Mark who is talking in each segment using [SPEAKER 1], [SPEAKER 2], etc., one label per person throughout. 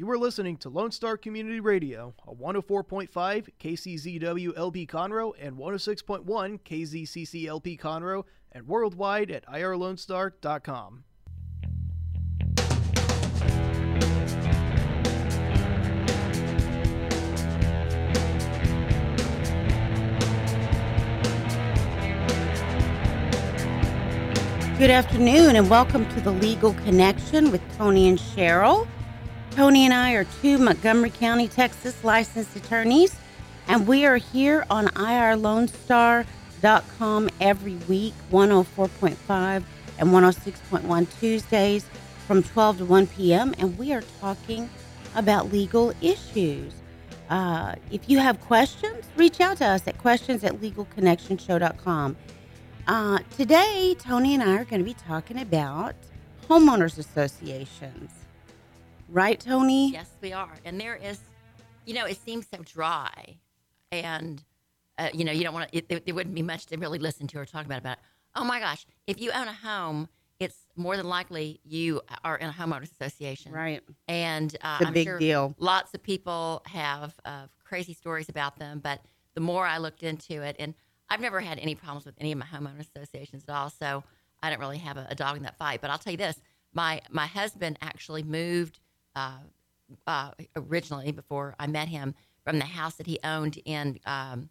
[SPEAKER 1] You are listening to Lone Star Community Radio, a 104.5 KCZW LP Conroe and 106.1 KZCC LP Conroe, and worldwide at irlonestar.com.
[SPEAKER 2] Good afternoon, and welcome to the Legal Connection with Toni and Cheryl. Toni and I are two Montgomery County, Texas licensed attorneys, and we are here on irlonestar.com every week, 104.5 and 106.1 Tuesdays from 12 to 1 p.m., and we are talking about legal issues. Uh, if you have questions, reach out to us at questions at legalconnectionshow.com. Uh, today, Toni and I are going to be talking about homeowners associations. Right, Toni?
[SPEAKER 3] Yes, we are. And there is, you know, it seems so dry. And, uh, you know, you don't want to, there, there wouldn't be much to really listen to or talk about. About, oh my gosh, if you own a home, it's more than likely you are in a homeowners association.
[SPEAKER 2] Right.
[SPEAKER 3] And uh,
[SPEAKER 2] It's a
[SPEAKER 3] I'm
[SPEAKER 2] big
[SPEAKER 3] sure
[SPEAKER 2] deal.
[SPEAKER 3] lots of people have uh, crazy stories about them. But the more I looked into it, and I've never had any problems with any of my homeowners associations at all. So I don't really have a, a dog in that fight. But I'll tell you this: my my husband actually moved uh, uh, originally before I met him from the house that he owned in um,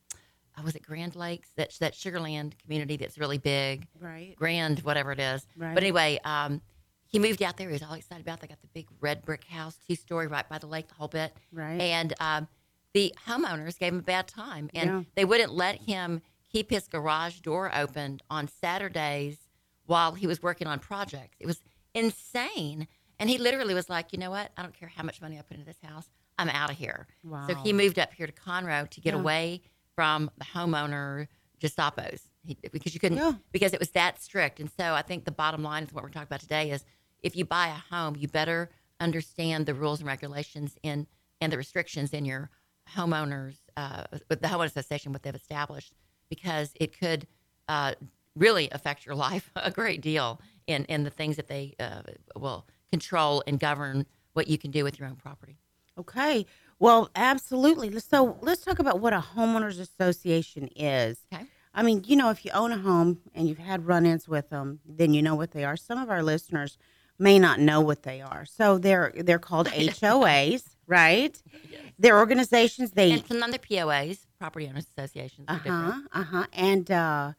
[SPEAKER 3] uh, was it Grand Lakes that that Sugar Land community that's really big,
[SPEAKER 2] Right.
[SPEAKER 3] Grand whatever it is.
[SPEAKER 2] Right.
[SPEAKER 3] But anyway, um, he moved out there. He was all excited about. It. They got the big red brick house, two story, right by the lake, the whole bit.
[SPEAKER 2] Right.
[SPEAKER 3] And um, the homeowners gave him a bad time, and
[SPEAKER 2] Yeah.
[SPEAKER 3] they wouldn't let him keep his garage door open on Saturdays while he was working on projects. It was insane. And he literally was like, you know what? I don't care how much money I put into this house. I'm out of here. So he moved up here to Conroe to get
[SPEAKER 2] Yeah.
[SPEAKER 3] away from the homeowner Gestapos he, because you couldn't
[SPEAKER 2] Yeah.
[SPEAKER 3] because it was that strict. And so I think the bottom line is what we're talking about today is if you buy a home, you better understand the rules and regulations in and the restrictions in your homeowners uh, with the homeowners association what they've established because it could uh, really affect your life a great deal in in the things that they uh, will control and govern what you can do with your own property.
[SPEAKER 2] Okay. Well, absolutely. So let's talk about what a homeowners association is.
[SPEAKER 3] Okay.
[SPEAKER 2] I mean, you know, if you own a home and you've had run-ins with them, then you know what they are. Some of our listeners may not know what they are. So they're they're called HOAs, right? Yes. They're organizations. They
[SPEAKER 3] And some other POAs, property owners associations,
[SPEAKER 2] uh
[SPEAKER 3] different.
[SPEAKER 2] huh uh huh and uh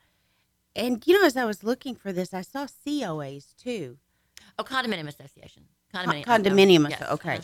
[SPEAKER 2] and you know as I was looking for this, I saw COAs too.
[SPEAKER 3] Oh, condominium association.
[SPEAKER 2] Co-
[SPEAKER 3] Condominium.
[SPEAKER 2] condominium.
[SPEAKER 3] Yes.
[SPEAKER 2] Okay.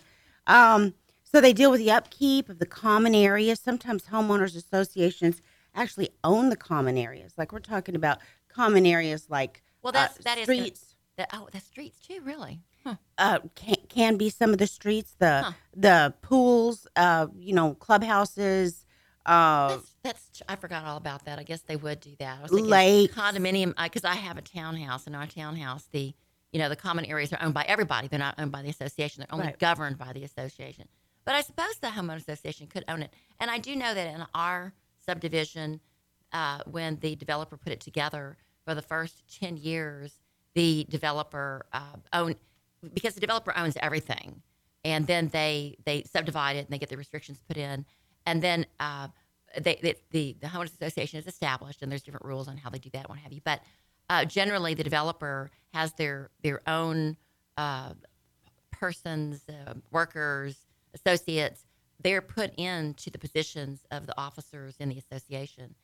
[SPEAKER 3] Uh-huh.
[SPEAKER 2] Um, so they deal with the upkeep of the common areas. Sometimes homeowners associations actually own the common areas. Like we're talking about common areas like
[SPEAKER 3] Well, that's
[SPEAKER 2] uh,
[SPEAKER 3] that is
[SPEAKER 2] streets.
[SPEAKER 3] The, oh, the streets too. Really? Huh.
[SPEAKER 2] Uh, can, can be some of the streets, the
[SPEAKER 3] Huh.
[SPEAKER 2] the pools, uh, you know, clubhouses, uh,
[SPEAKER 3] That's, that's I forgot all about that. I guess they would do that. I was
[SPEAKER 2] Lakes.
[SPEAKER 3] condominium because I have a townhouse. and our townhouse, the you know the common areas are owned by everybody. They're not owned by the association. They're only
[SPEAKER 2] Right.
[SPEAKER 3] governed by the association. But I suppose the homeowner association could own it. And I do know that in our subdivision, uh, when the developer put it together for the first ten years, the developer uh, owned because the developer owns everything, and then they they subdivide it and they get the restrictions put in, and then uh, they, they the the homeowners association is established, and there's different rules on how they do that, what have you. But uh, generally, the developer has their their own uh, persons, uh, workers, associates. They're put into the positions of the officers in the association,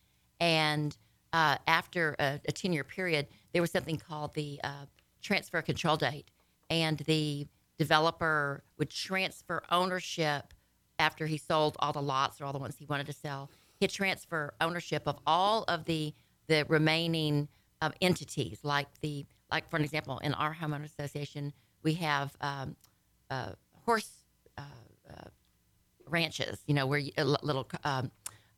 [SPEAKER 3] and uh, after a, a 10 year period, there was something called the uh, transfer control date, and the developer would transfer ownership after he sold all the lots or all the ones he wanted to sell. He'd transfer ownership of all of the the remaining um, entities, like the like for an example, in our homeowner association, we have um, uh, horse uh, uh, ranches. You know, where you, a little. Um,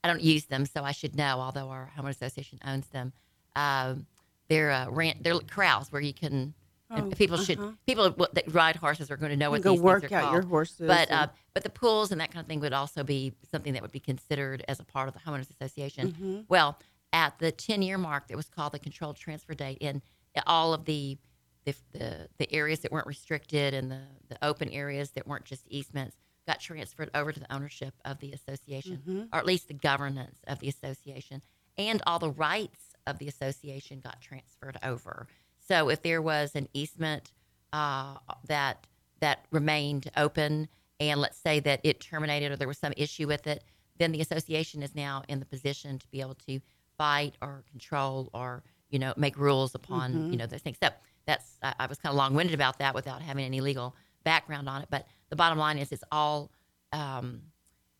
[SPEAKER 3] I don't use them, so I should know. Although our homeowner association owns them, um, they're uh, rant, they're corrals where you can.
[SPEAKER 2] Oh,
[SPEAKER 3] people should
[SPEAKER 2] uh-huh.
[SPEAKER 3] people that ride horses are going to know what
[SPEAKER 2] go
[SPEAKER 3] these
[SPEAKER 2] work
[SPEAKER 3] things are
[SPEAKER 2] out
[SPEAKER 3] called.
[SPEAKER 2] your horses.
[SPEAKER 3] But
[SPEAKER 2] and-
[SPEAKER 3] uh, but the pools and that kind of thing would also be something that would be considered as a part of the homeowners association.
[SPEAKER 2] Mhm.
[SPEAKER 3] Well, at the ten year mark, that was called the controlled transfer date, and all of the the, the the areas that weren't restricted and the the open areas that weren't just easements got transferred over to the ownership of the association, or at least the governance of the association, and all the rights of the association got transferred over. So if there was an easement uh, that that remained open, and let's say that it terminated or there was some issue with it, then the association is now in the position to be able to fight or control or you know make rules upon you know those things. So that's I, I was kind of long winded about that without having any legal background on it. But the bottom line is it's all um,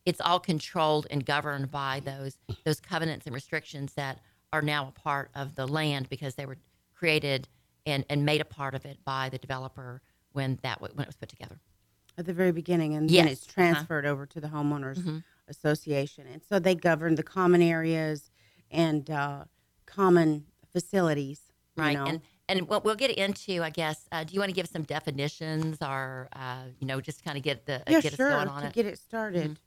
[SPEAKER 3] it's all controlled and governed by those those covenants and restrictions that are now a part of the land because they were created and, and made a part of it by the developer when that when it was put together.
[SPEAKER 2] at the very beginning, and
[SPEAKER 3] Yes.
[SPEAKER 2] then it's
[SPEAKER 3] Uh-huh.
[SPEAKER 2] transferred over to the homeowners
[SPEAKER 3] Mhm.
[SPEAKER 2] association, and so they govern the common areas and uh, common facilities. you
[SPEAKER 3] right
[SPEAKER 2] know.
[SPEAKER 3] and and what we'll get into i guess uh, do you want to give some definitions or uh, you know just kind of get the
[SPEAKER 2] yeah,
[SPEAKER 3] get
[SPEAKER 2] sure.
[SPEAKER 3] us going on
[SPEAKER 2] to
[SPEAKER 3] it Mm-hmm.
[SPEAKER 2] get it started,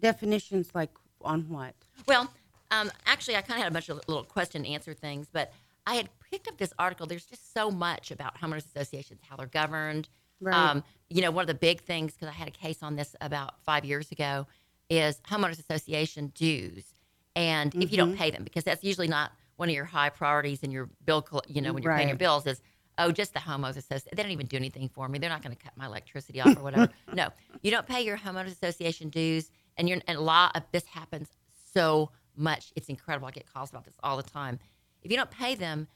[SPEAKER 2] definitions like on what?
[SPEAKER 3] well um, actually i kind of had a bunch of little question and answer things but i had picked up this article there's just so much about homeowners associations how they're governed
[SPEAKER 2] Right.
[SPEAKER 3] um, you know one of the big things because i had a case on this about five years ago is homeowners association dues and if you don't
[SPEAKER 2] Mm-hmm.
[SPEAKER 3] pay them because that's usually not one of your high priorities in your bill you know when you're paying your bills is oh just the homeowners association they don't even do anything for me they're not going to cut my electricity off or whatever no you don't pay your homeowners association dues and you're and a lot of this happens so much it's incredible i get calls about this all the time if you don't pay them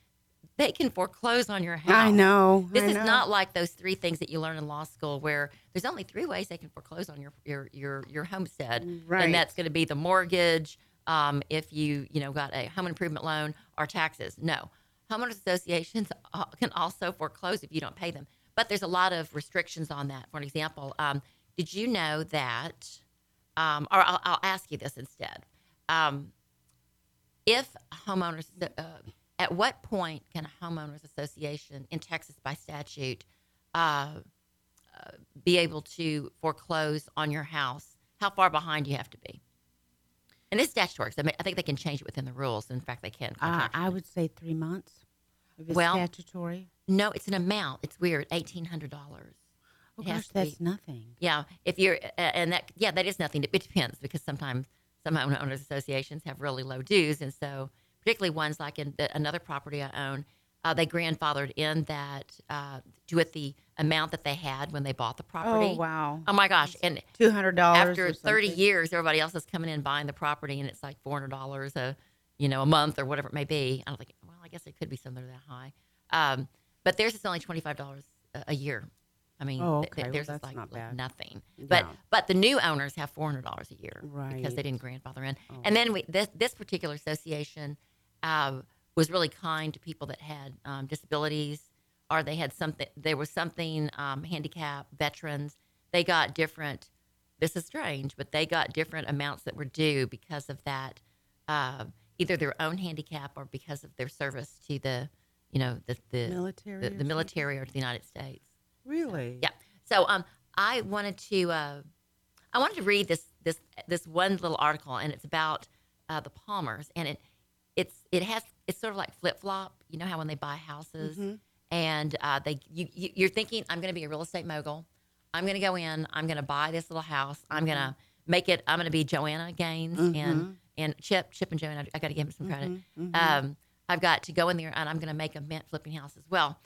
[SPEAKER 3] they can foreclose on your house
[SPEAKER 2] I know.
[SPEAKER 3] this
[SPEAKER 2] I
[SPEAKER 3] is
[SPEAKER 2] know.
[SPEAKER 3] not like those three things that you learn in law school, where there's only three ways they can foreclose on your your your, your homestead,
[SPEAKER 2] Right.
[SPEAKER 3] and that's going to be the mortgage, um, if you you know got a home improvement loan, or taxes. No, homeowners associations uh, can also foreclose if you don't pay them, but there's a lot of restrictions on that. For an example, um, did you know that? Um, or I'll, I'll ask you this instead. Um, if homeowners, uh, at what point can a homeowners association in Texas by statute uh, uh, be able to foreclose on your house? How far behind you have to be? And it's statutory. 'cause I, mean, I think they can change it within the rules. In fact, they can.
[SPEAKER 2] Uh, I would say three months.
[SPEAKER 3] Well,
[SPEAKER 2] statutory.
[SPEAKER 3] no, it's an amount. It's weird. Eighteen hundred dollars.
[SPEAKER 2] Oh gosh, that's
[SPEAKER 3] be.
[SPEAKER 2] nothing.
[SPEAKER 3] Yeah, if you're, uh, and that, yeah, that is nothing. It depends because sometimes some owners associations have really low dues, and so particularly ones like in the, another property I own, uh, they grandfathered in that uh, with the amount that they had when they bought the property.
[SPEAKER 2] Oh wow.
[SPEAKER 3] Oh my gosh! And
[SPEAKER 2] Two hundred dollars.
[SPEAKER 3] after 30 years, everybody else is coming in buying the property, and it's like four hundred dollars a, you know, a month or whatever it may be. I don't think. Well, I guess it could be something that high, um, but theirs is only twenty five dollars a year. I mean,
[SPEAKER 2] Oh,
[SPEAKER 3] th- th-
[SPEAKER 2] okay. Well,
[SPEAKER 3] is like,
[SPEAKER 2] not
[SPEAKER 3] like nothing. But
[SPEAKER 2] Yeah.
[SPEAKER 3] but the new owners have four hundred dollars a year because
[SPEAKER 2] Right. Oh.
[SPEAKER 3] they didn't grandfather in. And then we this this particular association uh, was really kind to people that had um, disabilities or they had something. There was something um, handicap veterans. They got different. This is strange, but they got different amounts that were due because of that, uh, either their own handicap or because of their service to the, you know, the the
[SPEAKER 2] Military
[SPEAKER 3] the,
[SPEAKER 2] or
[SPEAKER 3] the military or to the United States.
[SPEAKER 2] Really?
[SPEAKER 3] Yeah. So um, I wanted to uh, I wanted to read this this this one little article, and it's about uh, the Palmers, and it it's it has it's sort of like flip flop. You know how when they buy houses,
[SPEAKER 2] Mm-hmm.
[SPEAKER 3] And uh, they you, you you're thinking I'm going to be a real estate mogul. I'm going to go in. I'm going to buy this little house. I'm going to make it. I'm going to be Joanna Gaines and and Chip Chip and Joanna. I got to give them some credit. Um, I've got to go in there and I'm going to make a mint flipping house as well.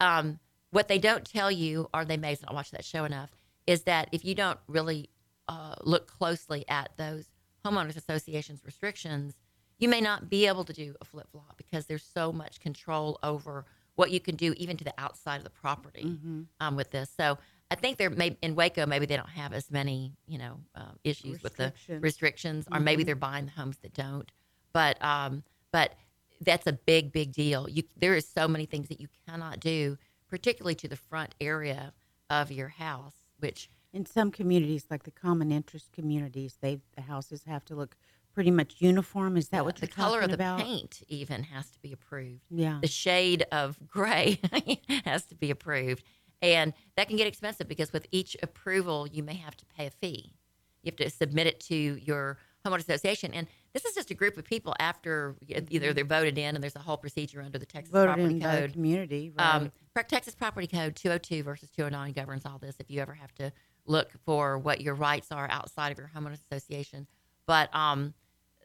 [SPEAKER 3] Um, what they don't tell you, or they may not watch that show enough, is that if you don't really uh, look closely at those homeowners associations restrictions, you may not be able to do a flip flop because there's so much control over what you can do, even to the outside of the property
[SPEAKER 2] Mm-hmm.
[SPEAKER 3] um, with this. So I think there may in Waco maybe they don't have as many you know uh, issues with the
[SPEAKER 2] Restrictions.
[SPEAKER 3] restrictions, or maybe they're buying the homes that don't. But um, but that's a big big deal. You there is so many things that you cannot do, particularly to the front area of your house, which
[SPEAKER 2] In some communities, like the common interest communities, they the houses have to look pretty much uniform. Is that what
[SPEAKER 3] the
[SPEAKER 2] you're
[SPEAKER 3] color of the
[SPEAKER 2] about?
[SPEAKER 3] paint even has to be approved.
[SPEAKER 2] Yeah.
[SPEAKER 3] the shade of gray has to be approved. And that can get expensive because with each approval, you may have to pay a fee. You have to submit it to your homeowner association. And this is just a group of people after either they're voted in and there's a whole procedure under the Texas
[SPEAKER 2] Voted
[SPEAKER 3] Property
[SPEAKER 2] in by the
[SPEAKER 3] Code.
[SPEAKER 2] community, right?
[SPEAKER 3] Um, Texas Property Code 202 versus 209 governs all this. If you ever have to look for what your rights are outside of your homeowners association, but um,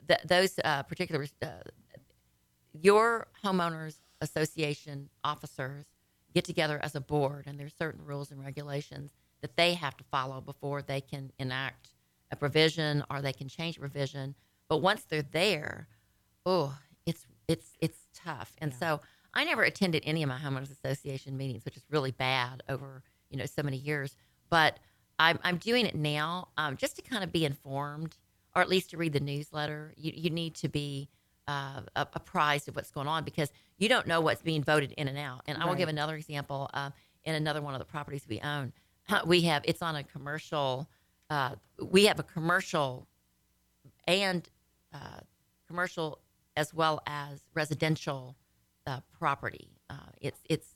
[SPEAKER 3] th- those uh, particular uh, your homeowners association officers get together as a board, and there's certain rules and regulations that they have to follow before they can enact a provision or they can change a provision. But once they're there, oh, it's it's it's tough. And so I never attended any of my homeowners association meetings, which is really bad over you know so many years. But I'm I'm doing it now um, just to kind of be informed, or at least to read the newsletter. You you need to be uh, apprised of what's going on because you don't know what's being voted in and out. And I will give another example. Uh, in another one of the properties we own, we have it's on a commercial. Uh, we have a commercial and uh, commercial as well as residential uh, property. Uh, it's it's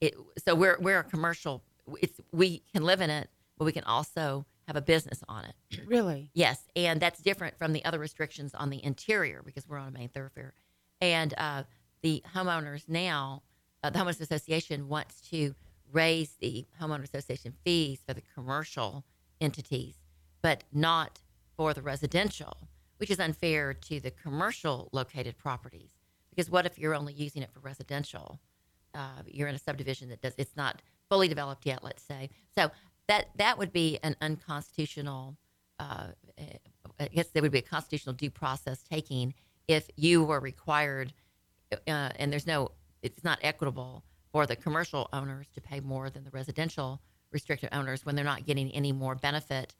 [SPEAKER 3] it. So we're we're a commercial. It's we can live in it, but we can also have a business on it.
[SPEAKER 2] really?
[SPEAKER 3] Yes, and that's different from the other restrictions on the interior because we're on a main thoroughfare. And uh, the homeowners now, uh, the homeowners association wants to raise the homeowner association fees for the commercial entities, but not for the residential, which is unfair to the commercial located properties. Because what if you're only using it for residential? uh, you're in a subdivision that does it's not fully developed yet let's say so that that would be an unconstitutional uh, i guess there would be a constitutional due process taking if you were required uh, and there's no it's not equitable for the commercial owners to pay more than the residential restricted owners when they're not getting any more benefit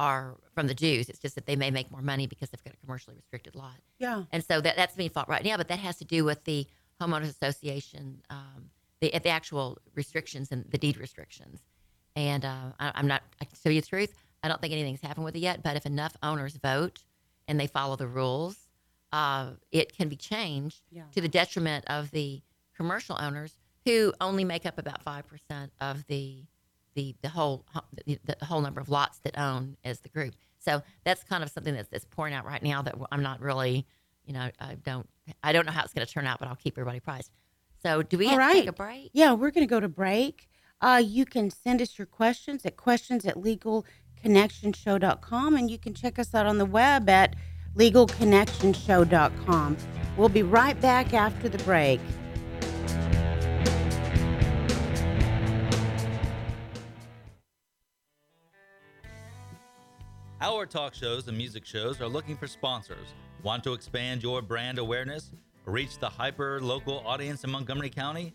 [SPEAKER 3] are from the dues it's just that they may make more money because they've got a commercially restricted lot
[SPEAKER 2] Yeah.
[SPEAKER 3] and so that, that's being fought right now, but that has to do with the homeowners association, um, the, the actual restrictions and the deed restrictions. And uh, I, I'm not, I can tell you the truth, I don't think anything's happened with it yet, but if enough owners vote and they follow the rules, uh, it can be changed
[SPEAKER 2] Yeah.
[SPEAKER 3] to the detriment of the commercial owners who only make up about 5% of the the the whole the, the whole number of lots that own as the group. So that's kind of something that's, that's pouring out right now that I'm not really, you know, I don't I don't know how it's going to turn out, but I'll keep everybody apprised. So do we
[SPEAKER 2] All
[SPEAKER 3] have to take a break?
[SPEAKER 2] Yeah, we're going to go to break. Uh, you can send us your questions at questions at legalconnectionshow.com and you can check us out on the web at legalconnectionshow.com. We'll be right back after the break.
[SPEAKER 4] Our talk shows and music shows are looking for sponsors. Want to expand your brand awareness? Reach the hyper local audience in Montgomery County?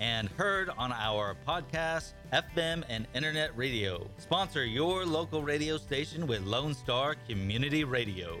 [SPEAKER 4] and heard on our podcast, FM, and internet radio. Sponsor your local radio station with Lone Star Community Radio.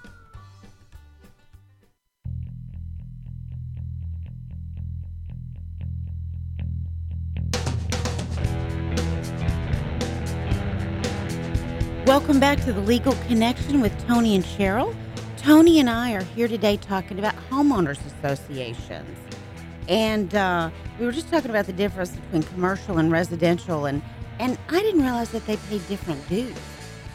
[SPEAKER 2] Welcome back to the Legal Connection with Toni and Cheryl. Toni and I are here today talking about homeowners associations. And uh, we were just talking about the difference between commercial and residential and And I didn't realize that they pay different dues.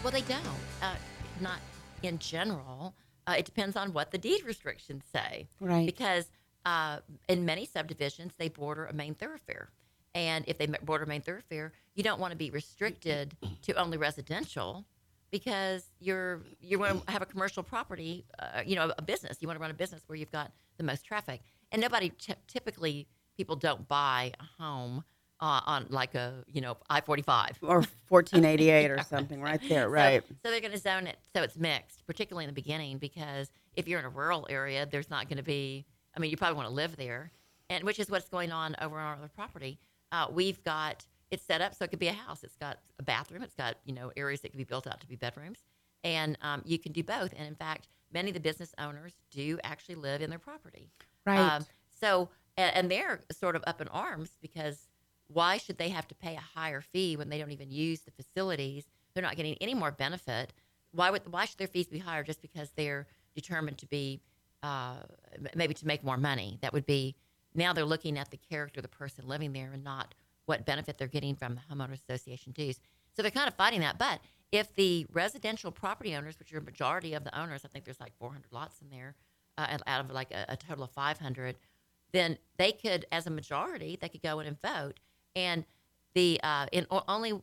[SPEAKER 3] Well, they don't. Uh, not in general. Uh, it depends on what the deed restrictions say.
[SPEAKER 2] Right.
[SPEAKER 3] Because uh, in many subdivisions, they border a main thoroughfare. And if they border a main thoroughfare, you don't want to be restricted to only residential because you're you want to have a commercial property, uh, you know, a business. You want to run a business where you've got the most traffic. And nobody t- typically people don't buy a home uh, on like a you know I forty five
[SPEAKER 2] or fourteen eighty eight or something right there, right?
[SPEAKER 3] So, so they're going to zone it so it's mixed, particularly in the beginning, because if you're in a rural area, there's not going to be. I mean, you probably want to live there, and which is what's going on over on our other property. Uh, we've got it's set up so it could be a house. It's got a bathroom. It's got you know areas that can be built out to be bedrooms, and um, you can do both. And in fact, many of the business owners do actually live in their property.
[SPEAKER 2] Right.
[SPEAKER 3] Um, so and, and they're sort of up in arms because why should they have to pay a higher fee when they don't even use the facilities? They're not getting any more benefit. Why would why should their fees be higher just because they're determined to be uh, maybe to make more money? That would be now they're looking at the character of the person living there and not what benefit they're getting from the homeowners association dues. So they're kind of fighting that. But if the residential property owners, which are a majority of the owners, I think there's like 400 lots in there, uh, out of like a, a total of 500, then they could, as a majority, they could go in and vote and the uh, in only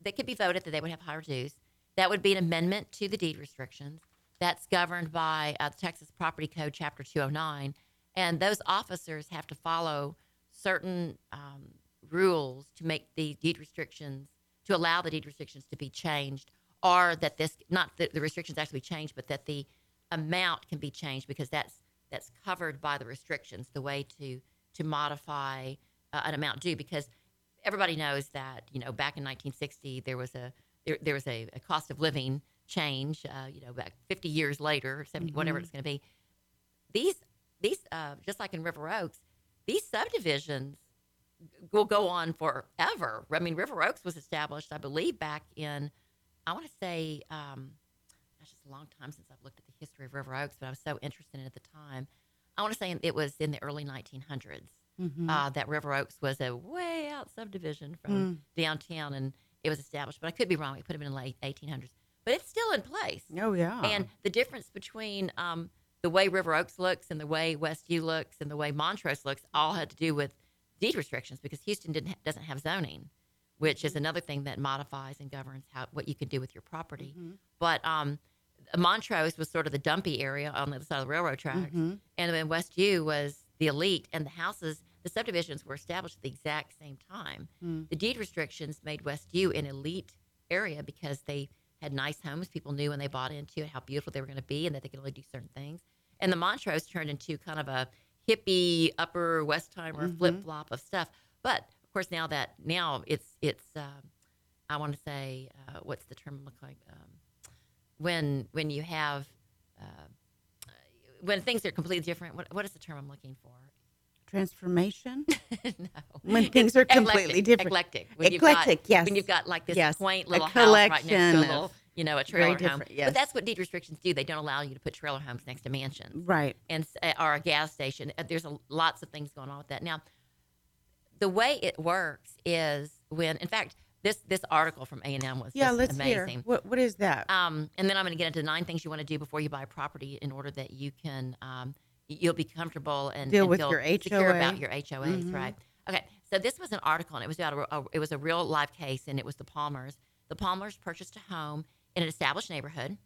[SPEAKER 3] they could be voted that they would have higher dues. That would be an amendment to the deed restrictions. That's governed by uh, the Texas Property Code, Chapter 209, and those officers have to follow certain um, rules to make the deed restrictions to allow the deed restrictions to be changed, or that this not that the restrictions actually changed, but that the amount can be changed because that's that's covered by the restrictions. The way to to modify uh, an amount due because everybody knows that you know back in 1960 there was a there, there was a, a, cost of living change. Uh, you know, back 50 years later, 70, mm-hmm. whatever it's going to be. These these uh, just like in River Oaks, these subdivisions will go on forever. I mean, River Oaks was established, I believe, back in I want to say. Um, gosh, it's a long time since I've looked at the history of River Oaks, but I was so interested in it at the time. I want to say it was in the early 1900s mm-hmm. uh, that River Oaks was a way out subdivision from mm. downtown, and it was established. But I could be wrong. We put them in the late 1800s, but it's still in place.
[SPEAKER 2] Oh yeah.
[SPEAKER 3] And the difference between um, the way River Oaks looks and the way West Westview looks and the way Montrose looks all had to do with deed restrictions because Houston didn't ha- doesn't have zoning, which is another thing that modifies and governs how what you can do with your property. Mm-hmm. But um, Montrose was sort of the dumpy area on the other side of the railroad tracks, mm-hmm. and then Westview was the elite, and the houses the subdivisions were established at the exact same time. Mm. The deed restrictions made Westview an elite area because they had nice homes. People knew when they bought into it how beautiful they were going to be and that they could only do certain things. And the Montrose turned into kind of a hippie upper Westheimer mm-hmm. flip flop of stuff. But of course, now that now it's it's um, I want to say uh, what's the term look like um, when when you have uh, when things are completely different. What what is the term I'm looking for?
[SPEAKER 2] transformation?
[SPEAKER 3] no.
[SPEAKER 2] When things are completely
[SPEAKER 3] eclectic,
[SPEAKER 2] different.
[SPEAKER 3] Eclectic.
[SPEAKER 2] When eclectic,
[SPEAKER 3] got,
[SPEAKER 2] yes.
[SPEAKER 3] When you've got like this
[SPEAKER 2] yes.
[SPEAKER 3] quaint little house right next to a
[SPEAKER 2] of
[SPEAKER 3] little, you know, a trailer home.
[SPEAKER 2] Yes.
[SPEAKER 3] But that's what deed restrictions do. They don't allow you to put trailer homes next to mansions.
[SPEAKER 2] Right.
[SPEAKER 3] And uh, or a gas station. Uh, there's a, lots of things going on with that. Now, the way it works is when, in fact, this this article from A and M was
[SPEAKER 2] yeah, let's
[SPEAKER 3] amazing.
[SPEAKER 2] Hear. What what is that?
[SPEAKER 3] Um, and then I'm going to get into nine things you want to do before you buy a property in order that you can um, you'll be comfortable and
[SPEAKER 2] deal
[SPEAKER 3] and
[SPEAKER 2] with
[SPEAKER 3] feel
[SPEAKER 2] your HOA.
[SPEAKER 3] secure about your HOAs,
[SPEAKER 2] Mhm.
[SPEAKER 3] right? Okay, so this was an article, and it was about a, a- it was a real live case, and it was the Palmers. The Palmers purchased a home in an established neighborhood.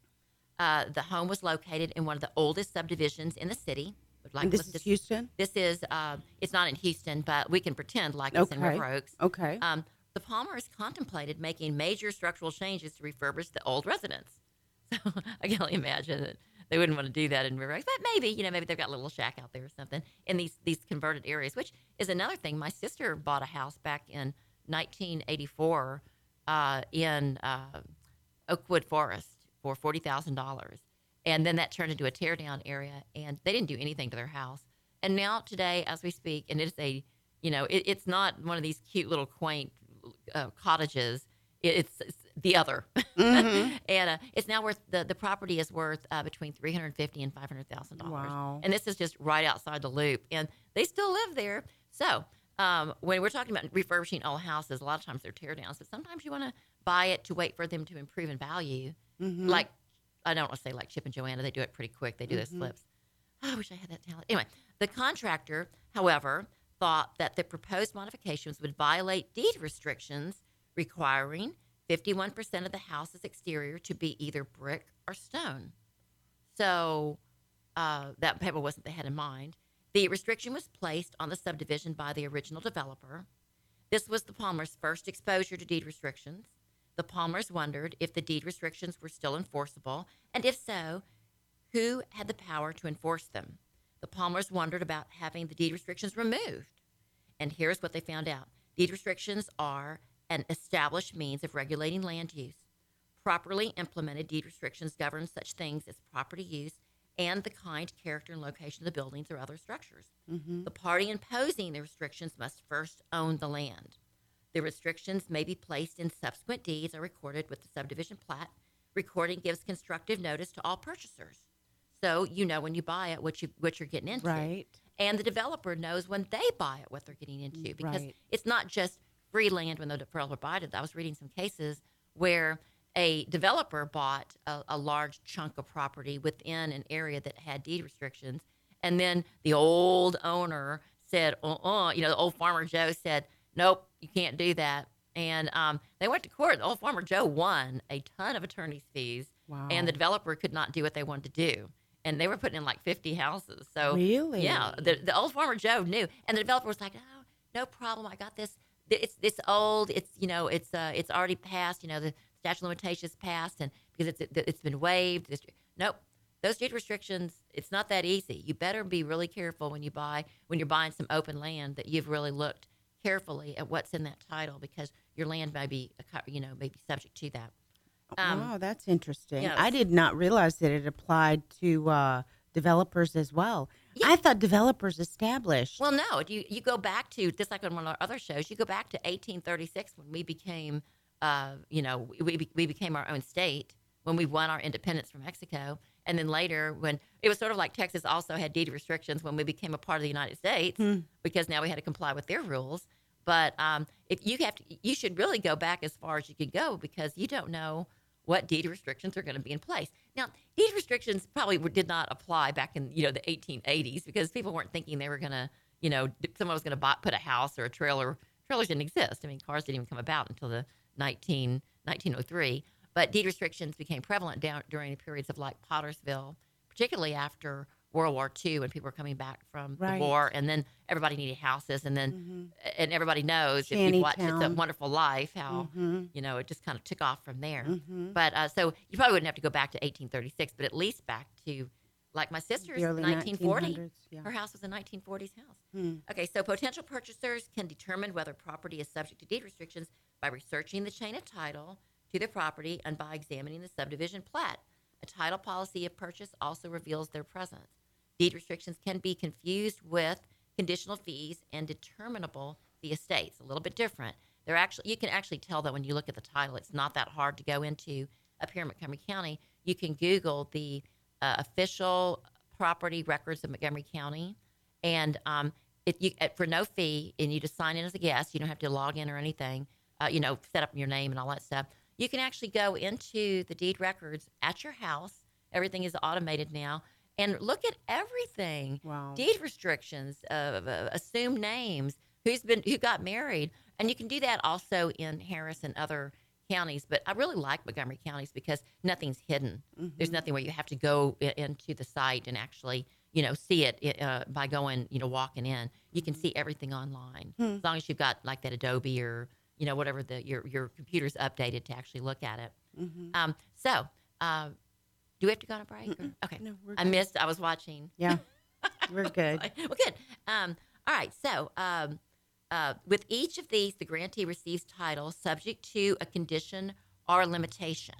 [SPEAKER 3] Uh, the home was located in one of the oldest subdivisions in the city. Like
[SPEAKER 2] this is Houston.
[SPEAKER 3] This is uh, it's not in Houston, but we can pretend like it's in. River Oaks.
[SPEAKER 2] Okay.
[SPEAKER 3] Um, the Palmers contemplated making major structural changes to refurbish the old residence. So I can only imagine that they wouldn't want to do that in River Oaks, but maybe you know maybe they've got a little shack out there or something in these these converted areas, which is another thing. My sister bought a house back in 1984 uh, in uh, Oakwood Forest for forty thousand dollars, and then that turned into a tear down area, and they didn't do anything to their house. And now today, as we speak, and it's a you know it, it's not one of these cute little quaint uh, cottages. It, it's, it's the other,
[SPEAKER 2] Mhm.
[SPEAKER 3] and uh, it's now worth the the property is worth uh, between three hundred fifty and five hundred thousand dollars.
[SPEAKER 2] Wow.
[SPEAKER 3] And this is just right outside the loop, and they still live there. So um, when we're talking about refurbishing old houses, a lot of times they're tear downs, but sometimes you want to buy it to wait for them to improve in value.
[SPEAKER 2] Mhm.
[SPEAKER 3] Like, I don't want to say like Chip and Joanna, they do it pretty quick. They do those
[SPEAKER 2] Mhm.
[SPEAKER 3] flips. Oh, I wish I had that talent. Anyway, the contractor, however, thought that the proposed modifications would violate deed restrictions requiring 51% of the house's exterior to be either brick or stone. So uh, that paper wasn't they had in mind. The restriction was placed on the subdivision by the original developer. This was the Palmers' first exposure to deed restrictions. The Palmers wondered if the deed restrictions were still enforceable, and if so, who had the power to enforce them. The Palmers wondered about having the deed restrictions removed. And here's what they found out deed restrictions are an established means of regulating land use. Properly implemented deed restrictions govern such things as property use and the kind, character, and location of the buildings or other structures.
[SPEAKER 2] Mhm.
[SPEAKER 3] The party imposing the restrictions must first own the land. The restrictions may be placed in subsequent deeds or recorded with the subdivision plat. Recording gives constructive notice to all purchasers. So you know when you buy it what you what you're getting into.
[SPEAKER 2] Right.
[SPEAKER 3] And the developer knows when they buy it what they're getting into because
[SPEAKER 2] Right.
[SPEAKER 3] it's not just free land when the developer buys it. I was reading some cases where a developer bought a, a large chunk of property within an area that had deed restrictions, and then the old owner said, "Uh, uh you know, the old farmer Joe said, nope, you can't do that." And um, they went to court. The old farmer Joe won a ton of attorney's fees,
[SPEAKER 2] Wow.
[SPEAKER 3] and the developer could not do what they wanted to do. And they were putting in like 50 houses. So
[SPEAKER 2] Really?
[SPEAKER 3] yeah, the, the old farmer Joe knew, and the developer was like, "Oh, no problem. I got this. It's it's old. It's you know it's uh it's already passed. You know the statute of limitations passed, and because it's it's been waived. This, nope, those deed restrictions. It's not that easy. You better be really careful when you buy when you're buying some open land that you've really looked carefully at what's in that title because your land may be a you know may be subject to that. Um,
[SPEAKER 2] wow, that's interesting.
[SPEAKER 3] yeah,
[SPEAKER 2] I did not realize that it applied to uh, developers as well.
[SPEAKER 3] Yeah.
[SPEAKER 2] I thought developers established.
[SPEAKER 3] Well, no. You you go back to just like on one of our other shows. You go back to 1836 when we became, uh, you know, we we- became our own state when we won our independence from Mexico, and then later when it was sort of like Texas also had deed restrictions when we became a part of the United States
[SPEAKER 2] Hmm.
[SPEAKER 3] because now we had to comply with their rules. But um, if you have to, you should really go back as far as you can go because you don't know what deed restrictions are going to be in place. Now, deed restrictions probably were, did not apply back in you know the 1880s because people weren't thinking they were going to, you know, someone was going to put a house or a trailer. Trailers didn't exist. I mean, cars didn't even come about until the 19, 1903. But deed restrictions became prevalent down during periods of like Pottersville, particularly after World War II when people were coming back from
[SPEAKER 2] Right.
[SPEAKER 3] the war, and then everybody needed houses, and then
[SPEAKER 2] Mhm.
[SPEAKER 3] and everybody knows if you watch It's a Wonderful Life how
[SPEAKER 2] Mhm.
[SPEAKER 3] you know it just kind of took off from there.
[SPEAKER 2] Mhm.
[SPEAKER 3] But uh, so you probably wouldn't have to go back to 1836, but at least back to like my sister's
[SPEAKER 2] The
[SPEAKER 3] 1940.
[SPEAKER 2] yeah.
[SPEAKER 3] Her house was a 1940s house.
[SPEAKER 2] Hmm.
[SPEAKER 3] Okay, so potential purchasers can determine whether property is subject to deed restrictions by researching the chain of title to the property and by examining the subdivision plat. A title policy of purchase also reveals their presence. Deed restrictions can be confused with conditional fees and determinable fee estates. A little bit different. They're actually you can actually tell that when you look at the title. It's not that hard to go into up here in Montgomery County. You can Google the uh, official property records of Montgomery County, and um, if you uh, for no fee, and you just sign in as a guest. You don't have to log in or anything. Uh, you know, set up your name and all that stuff. You can actually go into the deed records at your house. Everything is automated now, and look at everything
[SPEAKER 2] Wow.
[SPEAKER 3] deed restrictions, uh, uh, assumed names, who's been who got married, and you can do that also in Harris and other counties. But I really like Montgomery counties because nothing's hidden. There's nothing where you have to go i- into the site and actually you know see it uh, by going you know walking in. You can see everything online as long as you've got like that Adobe or you know whatever the your your computer's updated to actually look at it.
[SPEAKER 2] Mhm.
[SPEAKER 3] Um, so. Uh, do we have to go on a break? or- Okay.
[SPEAKER 2] No, we're
[SPEAKER 3] I missed. I was watching.
[SPEAKER 2] Yeah, we're good.
[SPEAKER 3] well, good. Um, all right. So, um, uh, with each of these, the grantee receives title subject to a condition or limitation,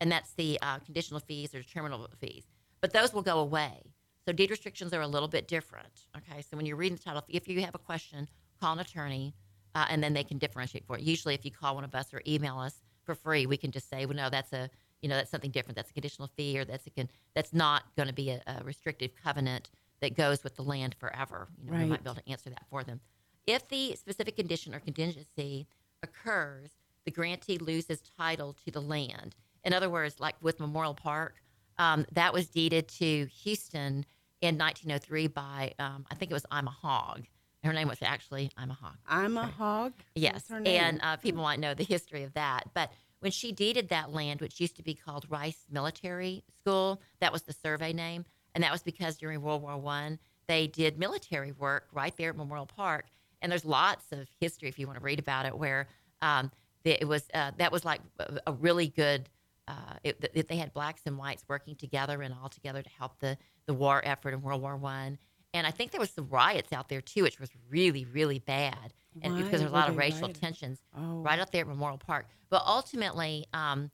[SPEAKER 3] and that's the uh, conditional fees or determinable fees. But those will go away. So deed restrictions are a little bit different. Okay. So when you're reading the title, if you have a question, call an attorney, uh, and then they can differentiate for it. Usually, if you call one of us or email us for free, we can just say, well, no, that's a you know that's something different. That's a conditional fee, or that's a con- that's not going to be a, a restrictive covenant that goes with the land forever. You know, we might be able to answer that for them. if the specific condition or contingency occurs, the grantee loses title to the land. In other words, like with Memorial Park, um, that was deeded to Houston in 1903 by, um, I think it was Ima Hogg. Her name was actually Ima Hogg.
[SPEAKER 2] I'm a hog.
[SPEAKER 3] Yes, and uh, people might know the history of that. But when she deeded that land, which used to be called Rice Military School, that was the survey name, and that was because during World War One they did military work right there at Memorial Park. And there's lots of history if you want to read about it, where um, it was uh, that was like a, a really good. Uh, it, it, they had blacks and whites working together and all together to help the the war effort in World War One. And I think there was some riots out there too, which was really, really bad, and
[SPEAKER 2] Why
[SPEAKER 3] because there's a lot of racial
[SPEAKER 2] rioting?
[SPEAKER 3] tensions
[SPEAKER 2] Oh.
[SPEAKER 3] right up there at Memorial Park. But ultimately, um,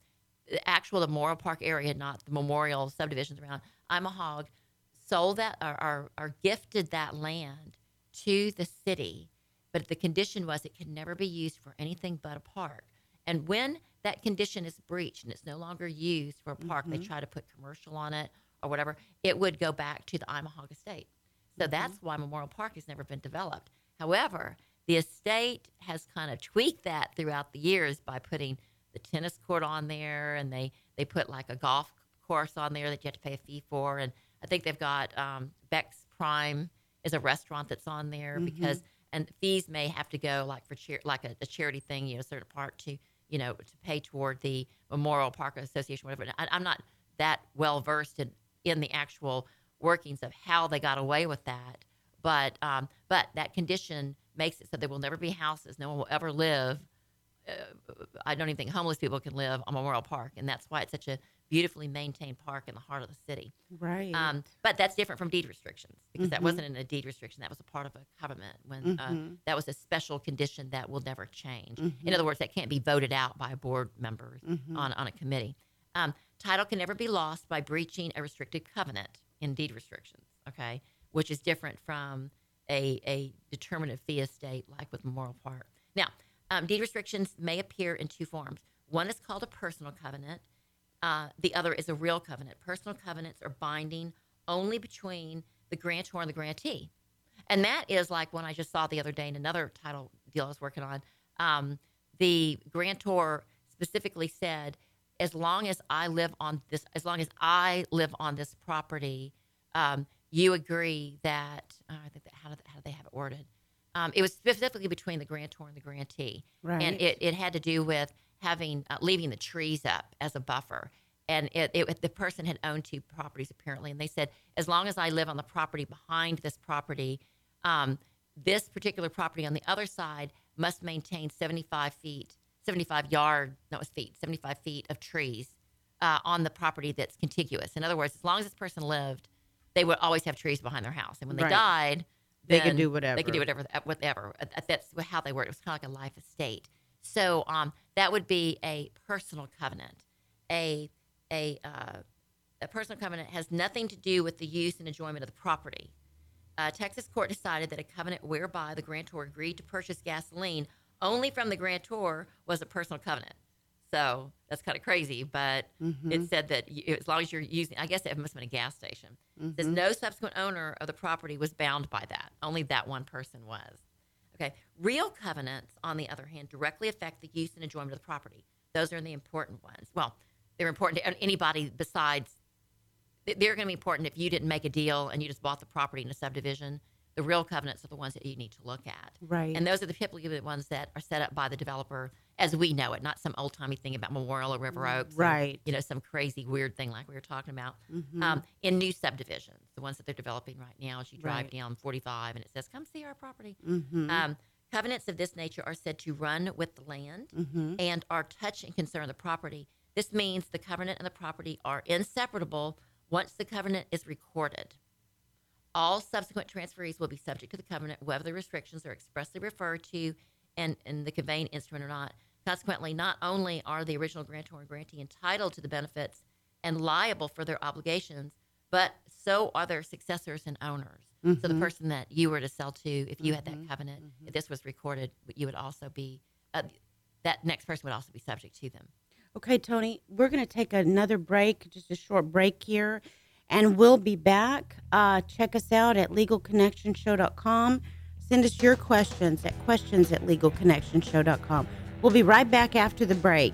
[SPEAKER 3] the actual the Memorial Park area, not the memorial subdivisions around Ima Hogg, sold that or, or, or gifted that land to the city. But the condition was it could never be used for anything but a park. And when that condition is breached and it's no longer used for a park, they try to put commercial on it or whatever, it would go back to the Ima Hogg estate. So that's why Memorial Park has never been developed. However, the estate has kind of tweaked that throughout the years by putting the tennis court on there, and they they put like a golf course on there that you have to pay a fee for, and I think they've got um, Beck's Prime is a restaurant that's on there because and fees may have to go like for char- like a, a charity thing, you know, a certain part to you know to pay toward the Memorial Park Association, whatever. I, I'm not that well versed in in the actual workings of how they got away with that, but um, but that condition makes it so there will never be houses. No one will ever live. Uh, I don't even think homeless people can live on Memorial Park, and that's why it's such a beautifully maintained park in the heart of the city.
[SPEAKER 2] Right.
[SPEAKER 3] Um, but that's different from deed restrictions because that
[SPEAKER 2] Mhm.
[SPEAKER 3] wasn't in a deed restriction. That was a part of a covenant when uh,
[SPEAKER 2] Mhm.
[SPEAKER 3] that was a special condition that will never change. In
[SPEAKER 2] Mhm.
[SPEAKER 3] other words, that can't be voted out by board members
[SPEAKER 2] Mhm.
[SPEAKER 3] on, on a committee. Um, title can never be lost by breaching a restricted covenant in deed restrictions, okay, which is different from a, a determinative fee estate like with Memorial Park. Now, um, deed restrictions may appear in two forms. One is called a personal covenant, uh, the other is a real covenant. Personal covenants are binding only between the grantor and the grantee. And that is like one I just saw the other day in another title deal I was working on. Um, the grantor specifically said, as long as I live on this, as long as I live on this property, um, you agree that, uh, I think that, how, did, how did they have it worded? Um, it was specifically between the grantor and the grantee
[SPEAKER 2] right.
[SPEAKER 3] and it, it had to do with having uh, leaving the trees up as a buffer and it, it the person had owned two properties apparently and they said as long as i live on the property behind this property um, this particular property on the other side must maintain 75 feet 75 yard no it's feet 75 feet of trees uh, on the property that's contiguous in other words as long as this person lived they would always have trees behind their house and when they
[SPEAKER 2] Right.
[SPEAKER 3] died
[SPEAKER 2] They could do whatever.
[SPEAKER 3] they could do whatever whatever Uh, that's how they word it. it was kind of like a life estate so um, that would be a personal covenant. A a uh, a personal covenant has nothing to do with the use and enjoyment of the property. Uh, Texas court decided that a covenant whereby the grantor agreed to purchase gasoline only from the grantor was a personal covenant. So that's kind of crazy, but
[SPEAKER 2] Mhm.
[SPEAKER 3] it said that you, as long as you're using, I guess it must have been a gas station.
[SPEAKER 2] Mhm.
[SPEAKER 3] no subsequent owner of the property was bound by that. Only that one person was. Okay. Real covenants, on the other hand, directly affect the use and enjoyment of the property. Those are the important ones. Well, they're important to anybody besides. They're going to be important if you didn't make a deal and you just bought the property in a subdivision. The real covenants are the ones that you need to look at.
[SPEAKER 2] Right.
[SPEAKER 3] And those are the typically the ones that are set up by the developer as we know it, not some old timey thing about Memorial or River Oaks. or,
[SPEAKER 2] Right.
[SPEAKER 3] you know, some crazy weird thing like we were talking about.
[SPEAKER 2] Mhm.
[SPEAKER 3] Um, in new subdivisions, the ones that they're developing right now, as you drive
[SPEAKER 2] Right.
[SPEAKER 3] down 45 and it says, come see our property.
[SPEAKER 2] Mhm.
[SPEAKER 3] Um, covenants of this nature are said to run with the land
[SPEAKER 2] Mhm.
[SPEAKER 3] and are touch and concern the property. This means the covenant and the property are inseparable once the covenant is recorded. All subsequent transferees will be subject to the covenant, whether the restrictions are expressly referred to in, in the conveying instrument or not. Consequently, not only are the original grantor and grantee entitled to the benefits and liable for their obligations, but so are their successors and owners. So the
[SPEAKER 2] Mhm.
[SPEAKER 3] person that you were to sell to, if you had
[SPEAKER 2] Mhm.
[SPEAKER 3] that covenant, if this was recorded, you would also be uh, that next person would also be subject to them.
[SPEAKER 2] Okay, Toni, we're going to take another break, just a short break here, and we'll be back. Uh, check us out at legalconnectionshow.com. Send us your questions at questions at legalconnectionshow.com. We'll be right back after the break.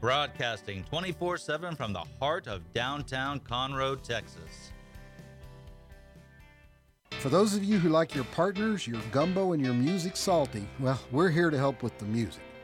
[SPEAKER 4] broadcasting 24 7 from the heart of downtown Conroe, Texas.
[SPEAKER 5] For those of you who like your partners, your gumbo, and your music salty, well, we're here to help with the music.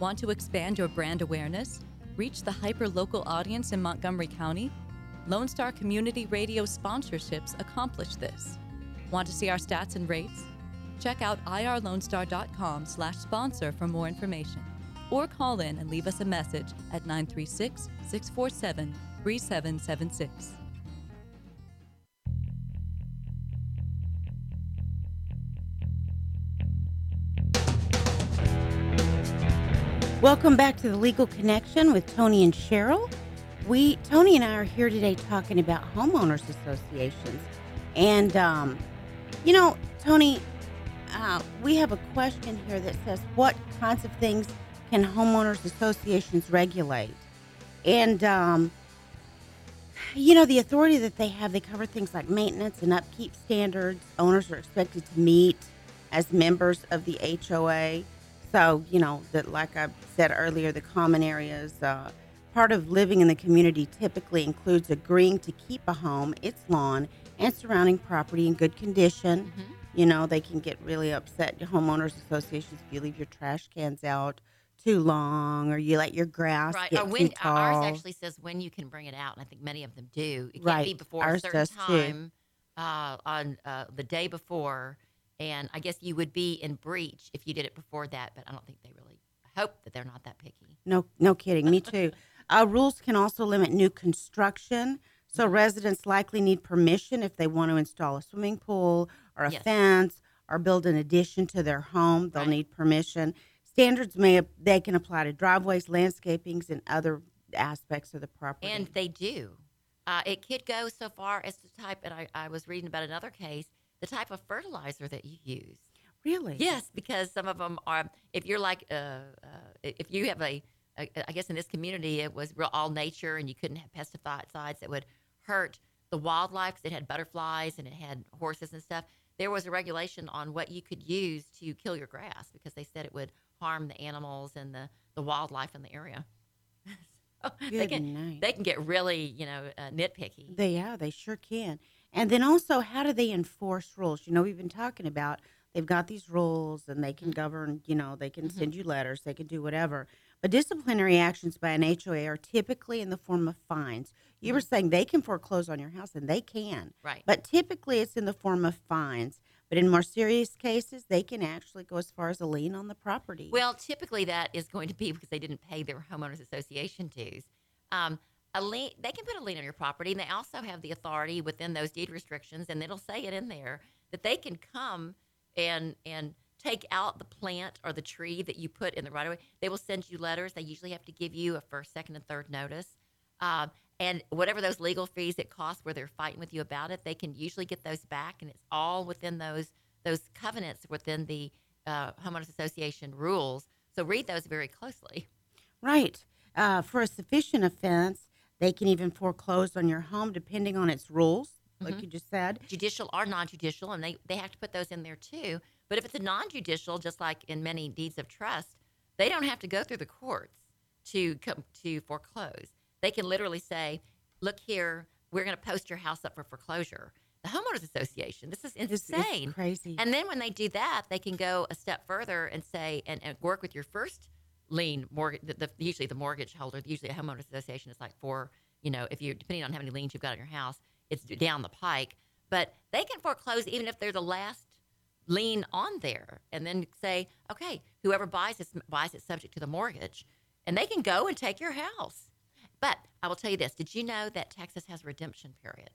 [SPEAKER 6] Want to expand your brand awareness? Reach the hyper local audience in Montgomery County? Lone Star Community Radio sponsorships accomplish this. Want to see our stats and rates? Check out irlonestar.com slash sponsor for more information. Or call in and leave us a message at 936 647 3776.
[SPEAKER 2] Welcome back to the Legal Connection with Toni and Cheryl. We Toni and I are here today talking about homeowners associations, and um, you know, Toni, uh, we have a question here that says, "What kinds of things can homeowners associations regulate?" And um, you know, the authority that they have, they cover things like maintenance and upkeep standards. Owners are expected to meet as members of the HOA. So, you know, that like I said earlier, the common areas, uh, part of living in the community typically includes agreeing to keep a home, its lawn, and surrounding property in good condition.
[SPEAKER 3] Mm-hmm.
[SPEAKER 2] You know, they can get really upset, homeowners associations, if you leave your trash cans out too long or you let your grass
[SPEAKER 3] Right.
[SPEAKER 2] get
[SPEAKER 3] Or when
[SPEAKER 2] too tall.
[SPEAKER 3] ours actually says when you can bring it out, and I think many of them do. It can't be
[SPEAKER 2] Right.
[SPEAKER 3] before a
[SPEAKER 2] Ours
[SPEAKER 3] certain
[SPEAKER 2] does too.
[SPEAKER 3] time uh, on uh, the day before, and I guess you would be in breach if you did it before that. But I don't think they really. I hope that they're not that picky.
[SPEAKER 2] No, no kidding. Me too. Uh, rules can also limit new construction. So
[SPEAKER 3] Mm-hmm.
[SPEAKER 2] residents likely need permission if they want to install a swimming pool or a
[SPEAKER 3] Yes.
[SPEAKER 2] fence or build an addition to their home. They'll
[SPEAKER 3] Right.
[SPEAKER 2] need permission. Standards may they can apply to driveways, landscapings, and other aspects of the property.
[SPEAKER 3] And they do. Uh, it could go so far as to type, and I, I was reading about another case, the type of fertilizer that you use.
[SPEAKER 2] really,
[SPEAKER 3] Yes, because some of them are. If you're like, uh, uh, if you have a, a, I guess in this community it was real all nature, and you couldn't have pesticides that would hurt the wildlife. 'cause it had butterflies and it had horses and stuff. There was a regulation on what you could use to kill your grass because they said it would harm the animals and the, the wildlife in the area. so they can
[SPEAKER 2] night.
[SPEAKER 3] they can get really you know uh, nitpicky.
[SPEAKER 2] They yeah, they sure can. And then also, how do they enforce rules? You know, we've been talking about they've got these rules and they can mm-hmm. govern. You know, they can mm-hmm. send you letters, they can do whatever. But disciplinary actions by an HOA are typically in the form of fines. You were mm-hmm. saying they can foreclose on your house, and they can.
[SPEAKER 3] Right.
[SPEAKER 2] But typically, it's in the form of fines. But in more serious cases, they can actually go as far as a lien on the property.
[SPEAKER 3] Well, typically that is going to be because they didn't pay their homeowners association dues. Um, a lien, they can put a lien on your property, and they also have the authority within those deed restrictions, and it'll say it in there that they can come and and take out the plant or the tree that you put in the right of way. They will send you letters. They usually have to give you a first, second, and third notice. Um, and whatever those legal fees it costs where they're fighting with you about it, they can usually get those back, and it's all within those those covenants within the uh, homeowners association rules. So read those very closely.
[SPEAKER 2] Right. Uh, for a sufficient offense, they can even foreclose on your home depending on its rules, like
[SPEAKER 3] Mhm.
[SPEAKER 2] you just said.
[SPEAKER 3] Judicial or non-judicial, and they they have to put those in there too. But if it's a non-judicial, just like in many deeds of trust, they don't have to go through the courts to come to foreclose. They can literally say, "Look here, we're going to post your house up for foreclosure. The homeowners association. This is insane.
[SPEAKER 2] crazy.
[SPEAKER 3] And then when they do that, they can go a step further and say and, and work with your first lien mortgage. The, the, usually the mortgage holder, usually a homeowners association is like for you know if you depending on how many liens you've got on your house, it's down the pike. But they can foreclose even if they're the last lien on there, and then say, okay, whoever buys this buys it subject to the mortgage, and they can go and take your house. But I will tell you this: Did you know that Texas has a redemption period?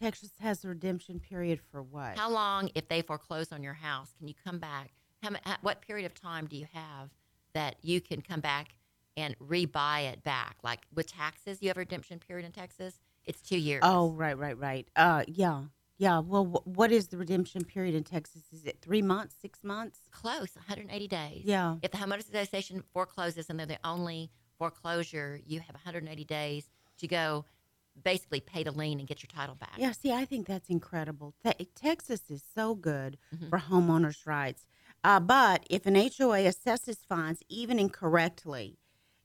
[SPEAKER 2] Texas has a redemption period for what?
[SPEAKER 3] How long, if they foreclose on your house, can you come back? How, what period of time do you have that you can come back and rebuy it back? Like with taxes, you have a redemption period in Texas. It's two years.
[SPEAKER 2] Oh, right, right, right. Uh, yeah, yeah. Well, wh- what is the redemption period in Texas? Is it three months, six months?
[SPEAKER 3] close, 180 days.
[SPEAKER 2] Yeah.
[SPEAKER 3] If the homeowners association forecloses and they're the only foreclosure, you have 180 days to go, basically pay the lien and get your title back.
[SPEAKER 2] Yeah. See, I think that's incredible. Te- Texas is so good
[SPEAKER 3] Mhm.
[SPEAKER 2] for homeowners' rights. Uh, but if an HOA assesses fines even incorrectly,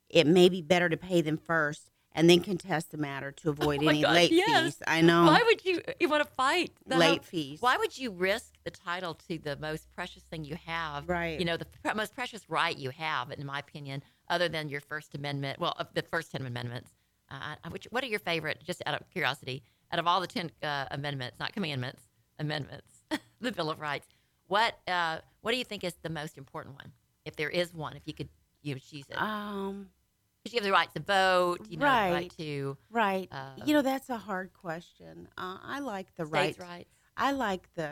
[SPEAKER 2] it may be better to pay them first and then contest the matter to avoid
[SPEAKER 3] Oh
[SPEAKER 2] any
[SPEAKER 3] God,
[SPEAKER 2] late
[SPEAKER 3] yes.
[SPEAKER 2] fees. I know.
[SPEAKER 3] Why would you you want to fight the
[SPEAKER 2] Late fees.
[SPEAKER 3] Why would you risk the title to the most precious thing you have?
[SPEAKER 2] Right.
[SPEAKER 3] You know, the pr- most precious right you have, in my opinion, other than your First Amendment. Well, of the first ten amendments. Uh, which what are your favorite? Just out of curiosity, out of all the ten uh, amendments, not commandments, amendments, the Bill of Rights. What uh, what do you think is the most important one? If there is one, if you could you would choose it,
[SPEAKER 2] Um,
[SPEAKER 3] because you have the right to vote, you know, the right
[SPEAKER 2] Right.
[SPEAKER 3] to
[SPEAKER 2] right.
[SPEAKER 3] Uh,
[SPEAKER 2] you know, that's a hard question. Uh, I like the right.
[SPEAKER 3] rights.
[SPEAKER 2] I like the.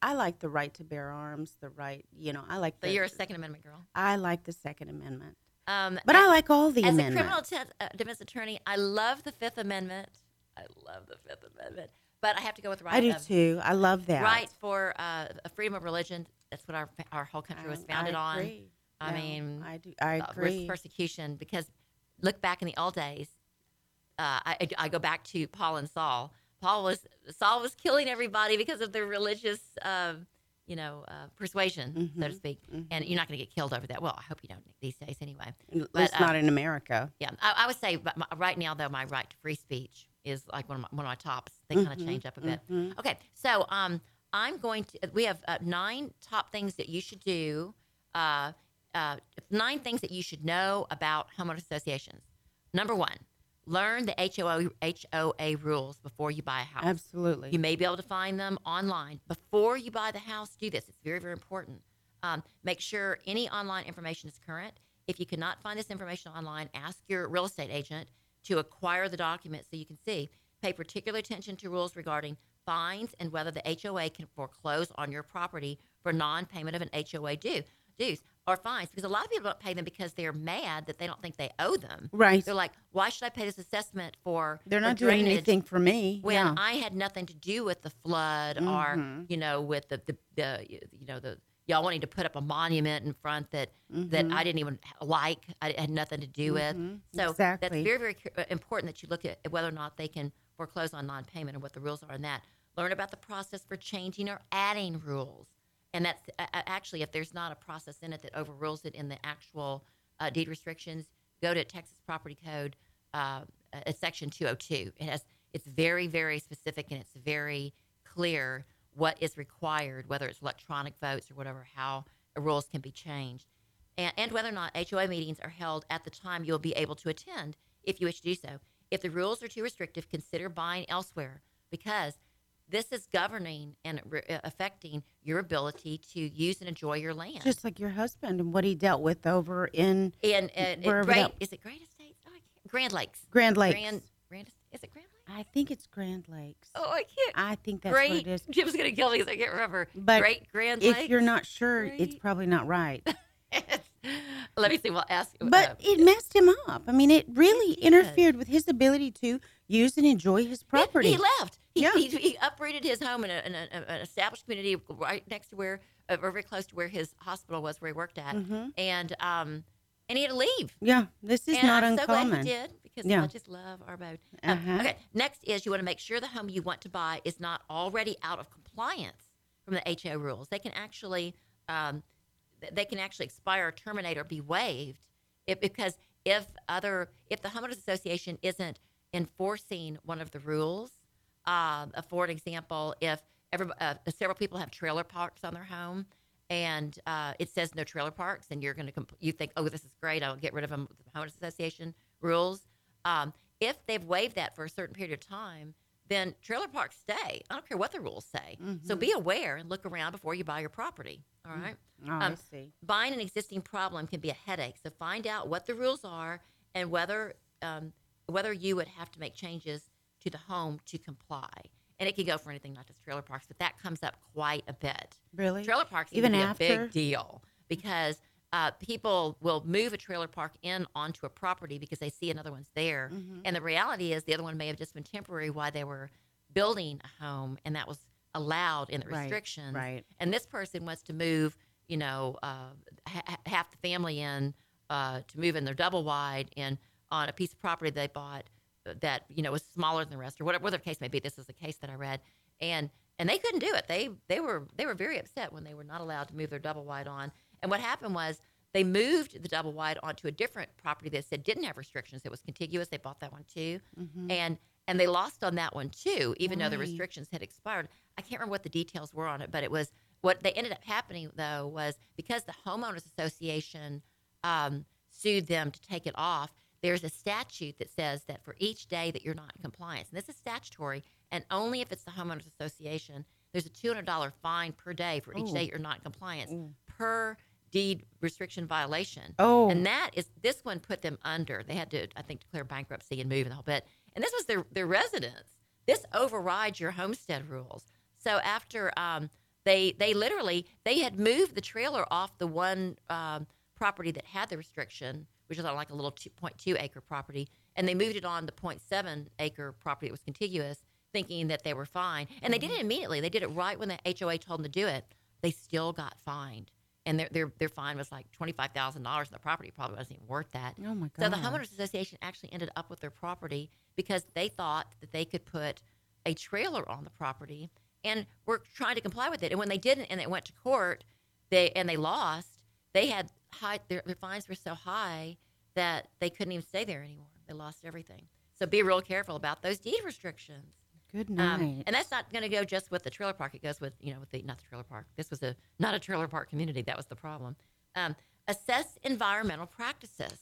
[SPEAKER 2] I like the right to bear arms. The right, you know, I like.
[SPEAKER 3] So
[SPEAKER 2] the,
[SPEAKER 3] you're a Second Amendment girl.
[SPEAKER 2] I like the Second Amendment,
[SPEAKER 3] Um,
[SPEAKER 2] but I like all the
[SPEAKER 3] As
[SPEAKER 2] amendments.
[SPEAKER 3] a criminal te- uh, defense attorney, I love the Fifth Amendment. I love the Fifth Amendment, but I have to go with right.
[SPEAKER 2] I do
[SPEAKER 3] of-
[SPEAKER 2] too. I love that.
[SPEAKER 3] Right for uh, a freedom of religion. That's what our our whole country was founded
[SPEAKER 2] I
[SPEAKER 3] on. I
[SPEAKER 2] Yeah,
[SPEAKER 3] mean,
[SPEAKER 2] I do. I
[SPEAKER 3] uh,
[SPEAKER 2] agree.
[SPEAKER 3] persecution because look back in the old days. Uh, I, I- go back to Paul and Saul. Paul was Saul was killing everybody because of their religious, uh, you know, uh, persuasion, so to
[SPEAKER 2] Mhm,
[SPEAKER 3] speak. And you're not going to get killed over that. Well, I hope you don't these days, anyway.
[SPEAKER 2] At
[SPEAKER 3] But,
[SPEAKER 2] least
[SPEAKER 3] uh,
[SPEAKER 2] not in America.
[SPEAKER 3] Yeah, I, I would say, but my, right now though, my right to free speech is like one of my, one of my tops. They kind of change up a bit.
[SPEAKER 2] mhm.
[SPEAKER 3] Okay, so um, I'm going to. We have uh, nine top things that you should do. Uh, uh, nine things that you should know about homeowner associations. Number one, learn the HOA HOA rules before you buy a house.
[SPEAKER 2] Absolutely.
[SPEAKER 3] You may be able to find them online. Before you buy the house, do this. It's very, very important. Um, make sure any online information is current. If you cannot find this information online, ask your real estate agent to acquire the documents so you can see. Pay particular attention to rules regarding fines and whether the HOA can foreclose on your property for non payment of an HOA due, dues or fines. Because a lot of people don't pay them because they're mad that they don't think they owe them.
[SPEAKER 2] Right.
[SPEAKER 3] They're like, why should I pay this assessment for?
[SPEAKER 2] They're
[SPEAKER 3] for
[SPEAKER 2] not doing anything for me.
[SPEAKER 3] when
[SPEAKER 2] yeah.
[SPEAKER 3] I had nothing to do with the flood
[SPEAKER 2] Mhm.
[SPEAKER 3] or you know with the, the the you know the y'all wanting to put up a monument in front that that
[SPEAKER 2] Mhm.
[SPEAKER 3] I didn't even like I had nothing to do with
[SPEAKER 2] Mhm.
[SPEAKER 3] so
[SPEAKER 2] Exactly.
[SPEAKER 3] that's very very uh, important that you look at whether or not they can foreclose on non-payment and what the rules are on that learn about the process for changing or adding rules and that's uh, uh, actually if there's not a process in it that overrules it in the actual uh, deed restrictions go to Texas Property Code uh, uh, section 202 it has it's very very specific and it's very clear what is required whether it's electronic votes or whatever how rules can be changed and, and whether or not HOA meetings are held at the time you'll be able to attend if you wish to do so if the rules are too restrictive consider buying elsewhere because this is governing and re- uh, affecting your ability to use and enjoy your land
[SPEAKER 2] Just like your husband and what he dealt with over in
[SPEAKER 3] in, in, great
[SPEAKER 2] that-
[SPEAKER 3] is it Great Estates? Oh, Grand Lakes.
[SPEAKER 2] Grand Lakes.
[SPEAKER 3] Grand, Grand is it Grand Lakes?
[SPEAKER 2] I think it's Grand Lakes.
[SPEAKER 3] Oh, I can't.
[SPEAKER 2] I think that's
[SPEAKER 3] great.
[SPEAKER 2] what it is.
[SPEAKER 3] Jim's gonna kill me because I can't remember.
[SPEAKER 2] But
[SPEAKER 3] Great Grand
[SPEAKER 2] if
[SPEAKER 3] Lakes.
[SPEAKER 2] you're not sure, it's probably not right.
[SPEAKER 3] Let me see. We'll ask.
[SPEAKER 2] But
[SPEAKER 3] uh,
[SPEAKER 2] it messed him up. I mean, it really
[SPEAKER 3] did.
[SPEAKER 2] interfered with his ability to use and enjoy his property.
[SPEAKER 3] He left. He,
[SPEAKER 2] Yeah.
[SPEAKER 3] he, he uprooted his home in, a, in a, an established community right next to where, uh, or very close to where his hospital was, where he worked at,
[SPEAKER 2] Mhm.
[SPEAKER 3] and um, and he had to leave.
[SPEAKER 2] Yeah, this is
[SPEAKER 3] and
[SPEAKER 2] not
[SPEAKER 3] I'm so glad he did because
[SPEAKER 2] Yeah.
[SPEAKER 3] I just love our boat. Uh,
[SPEAKER 2] Uh-huh.
[SPEAKER 3] okay, next is you want to make sure the home you want to buy is not already out of compliance from the HO rules. They can actually um, they can actually expire, terminate, or be waived if, because if other if the homeowners association isn't enforcing one of the rules. Um, uh, for an example, if every, uh, several people have trailer parks on their home, and uh, it says no trailer parks, and you're going to comp- you think, oh, this is great, I'll get rid of them. with The homeowners association rules. Um, if they've waived that for a certain period of time, then trailer parks stay. I don't care what the rules say. So
[SPEAKER 2] Mhm.
[SPEAKER 3] be aware and look around before you buy your property. All right.
[SPEAKER 2] Oh, I see.
[SPEAKER 3] Buying an existing problem can be a headache. So find out what the rules are and whether um, whether you would have to make changes to the home to comply. And it can go for anything, not just trailer parks, but that comes up quite a bit.
[SPEAKER 2] Really?
[SPEAKER 3] Trailer parks
[SPEAKER 2] Even after?
[SPEAKER 3] a big deal because uh, people will move a trailer park in onto a property because they see another one's there,
[SPEAKER 2] Mhm.
[SPEAKER 3] and the reality is the other one may have just been temporary while they were building a home, and that was allowed in the
[SPEAKER 2] Right,
[SPEAKER 3] restrictions.
[SPEAKER 2] right.
[SPEAKER 3] And this person wants to move, you know, uh, ha- half the family in uh, to move in their double wide and on a piece of property they bought that you know was smaller than the rest or whatever, whatever the case may be. This is the case that I read, and and they couldn't do it. They they were they were very upset when they were not allowed to move their double wide on. And what happened was they moved the double wide onto a different property that said didn't have restrictions. It was contiguous. They bought that one too,
[SPEAKER 2] Mhm.
[SPEAKER 3] and and they lost on that one too, even though the restrictions had expired. I can't remember what the details were on it, but it was what they ended up happening though was because the homeowners association um, sued them to take it off. There's a statute that says that for each day that you're not in compliance, and this is statutory, and only if it's the homeowners association, there's a $200 fine per day for each
[SPEAKER 2] Ooh.
[SPEAKER 3] day you're not in compliance per deed restriction violation.
[SPEAKER 2] Oh.
[SPEAKER 3] and that is this one put them under. They had to, I think, declare bankruptcy and move and the whole bit. And this was their their residence. This overrides your homestead rules. So after um, they they literally they had moved the trailer off the one um, property that had the restriction, which is on like a little 2.2 acre property, and they moved it on the 0.7 acre property that was contiguous, thinking that they were fine. And they did it mm-hmm. immediately. They did it right when the HOA told them to do it. They still got fined. And their, their, their fine was like $25,000 and the property probably wasn't even worth that.
[SPEAKER 2] Oh my God.
[SPEAKER 3] So the homeowners association actually ended up with their property because they thought that they could put a trailer on the property and were trying to comply with it. And when they didn't and they went to court, they and they lost, they had high their, their fines were so high that they couldn't even stay there anymore. They lost everything. So be real careful about those deed restrictions.
[SPEAKER 2] Good
[SPEAKER 3] Um,
[SPEAKER 2] night.
[SPEAKER 3] and that's not going to go just with the trailer park. It goes with you know with the not the trailer park. This was a not a trailer park community. That was the problem. Um, assess environmental practices.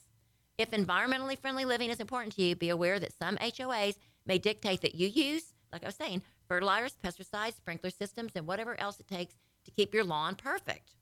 [SPEAKER 3] If environmentally friendly living is important to you, be aware that some HOAs may dictate that you use, like I was saying, fertilizers, pesticides, sprinkler systems, and whatever else it takes to keep your lawn perfect.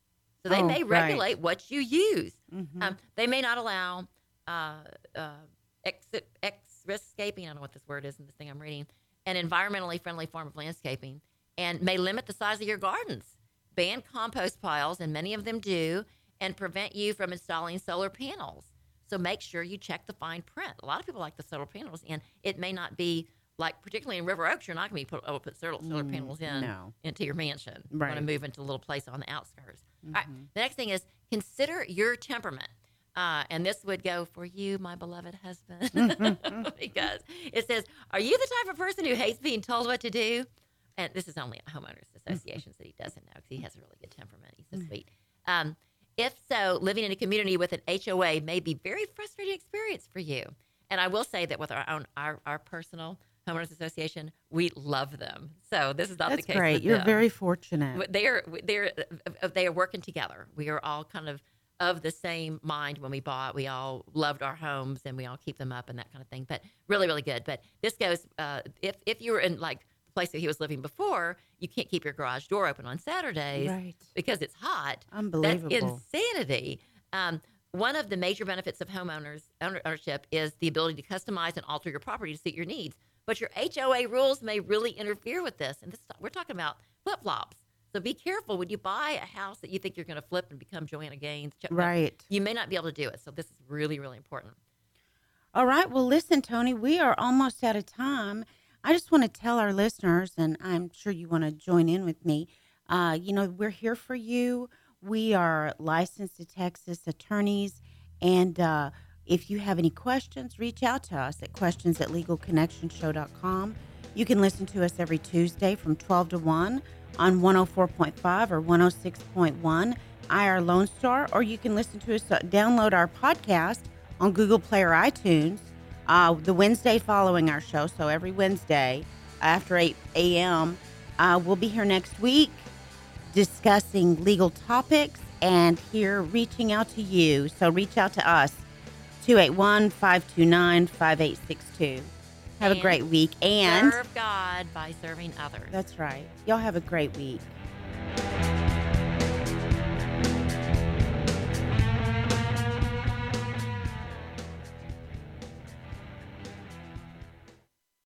[SPEAKER 3] So they
[SPEAKER 2] Oh,
[SPEAKER 3] may
[SPEAKER 2] right.
[SPEAKER 3] regulate what you use.
[SPEAKER 2] Mhm.
[SPEAKER 3] Um, they may not allow uh, uh, exit, exriscaping, I don't know what this word is in this thing I'm reading, an environmentally friendly form of landscaping, and may limit the size of your gardens, ban compost piles, and many of them do, and prevent you from installing solar panels. So make sure you check the fine print. A lot of people like the solar panels, and it may not be like, particularly in River Oaks, you're not going to be put, able to put solar, solar
[SPEAKER 2] Mm,
[SPEAKER 3] panels in
[SPEAKER 2] no.
[SPEAKER 3] into your mansion. Right. You
[SPEAKER 2] Right.
[SPEAKER 3] want to move into a little place on the outskirts. All right.
[SPEAKER 2] Mhm.
[SPEAKER 3] The next thing is consider your temperament. Uh, and this would go for you, my beloved husband, because it says, Are you the type of person who hates being told what to do? And this is only at homeowners associations that he doesn't know because he has a really good temperament. He's so sweet. Um, if so, living in a community with an HOA may be very frustrating experience for you. And I will say that with our own our, our personal homeowners association, we love them. So this is not
[SPEAKER 2] That's
[SPEAKER 3] the case.
[SPEAKER 2] That's
[SPEAKER 3] great.
[SPEAKER 2] You're
[SPEAKER 3] them.
[SPEAKER 2] very fortunate.
[SPEAKER 3] They are they're uh, they are working together. We are all kind of of the same mind when we bought. We all loved our homes and we all keep them up and that kind of thing. But really, really good. But this goes uh, if if you were in like the place that he was living before, you can't keep your garage door open on Saturdays
[SPEAKER 2] Right.
[SPEAKER 3] because it's hot.
[SPEAKER 2] Unbelievable.
[SPEAKER 3] That's insanity. Um, one of the major benefits of homeowners ownership is the ability to customize and alter your property to suit your needs. But your HOA rules may really interfere with this. And this we're talking about flip flops. So be careful when you buy a house that you think you're going to flip and become Joanna Gaines.
[SPEAKER 2] Right.
[SPEAKER 3] You may not be able to do it. So this is really, really important.
[SPEAKER 2] All right. Well, listen, Toni, we are almost out of time. I just want to tell our listeners, and I'm sure you want to join in with me. Uh, you know, we're here for you. We are licensed to Texas attorneys. And uh, if you have any questions, reach out to us at questions at legalconnectionshow.com. You can listen to us every Tuesday from 12 to 1 on 104.5 or 106.1 IR Lone Star, or you can listen to us, uh, download our podcast on Google Play or iTunes. uh, the Wednesday following our show. So every Wednesday after 8 a.m., uh, we'll be here next week discussing legal topics and here reaching out to you. So reach out to us 281 529 5862. Have a great week. And
[SPEAKER 3] serve God by serving others.
[SPEAKER 2] that's right. Y'all have a great week.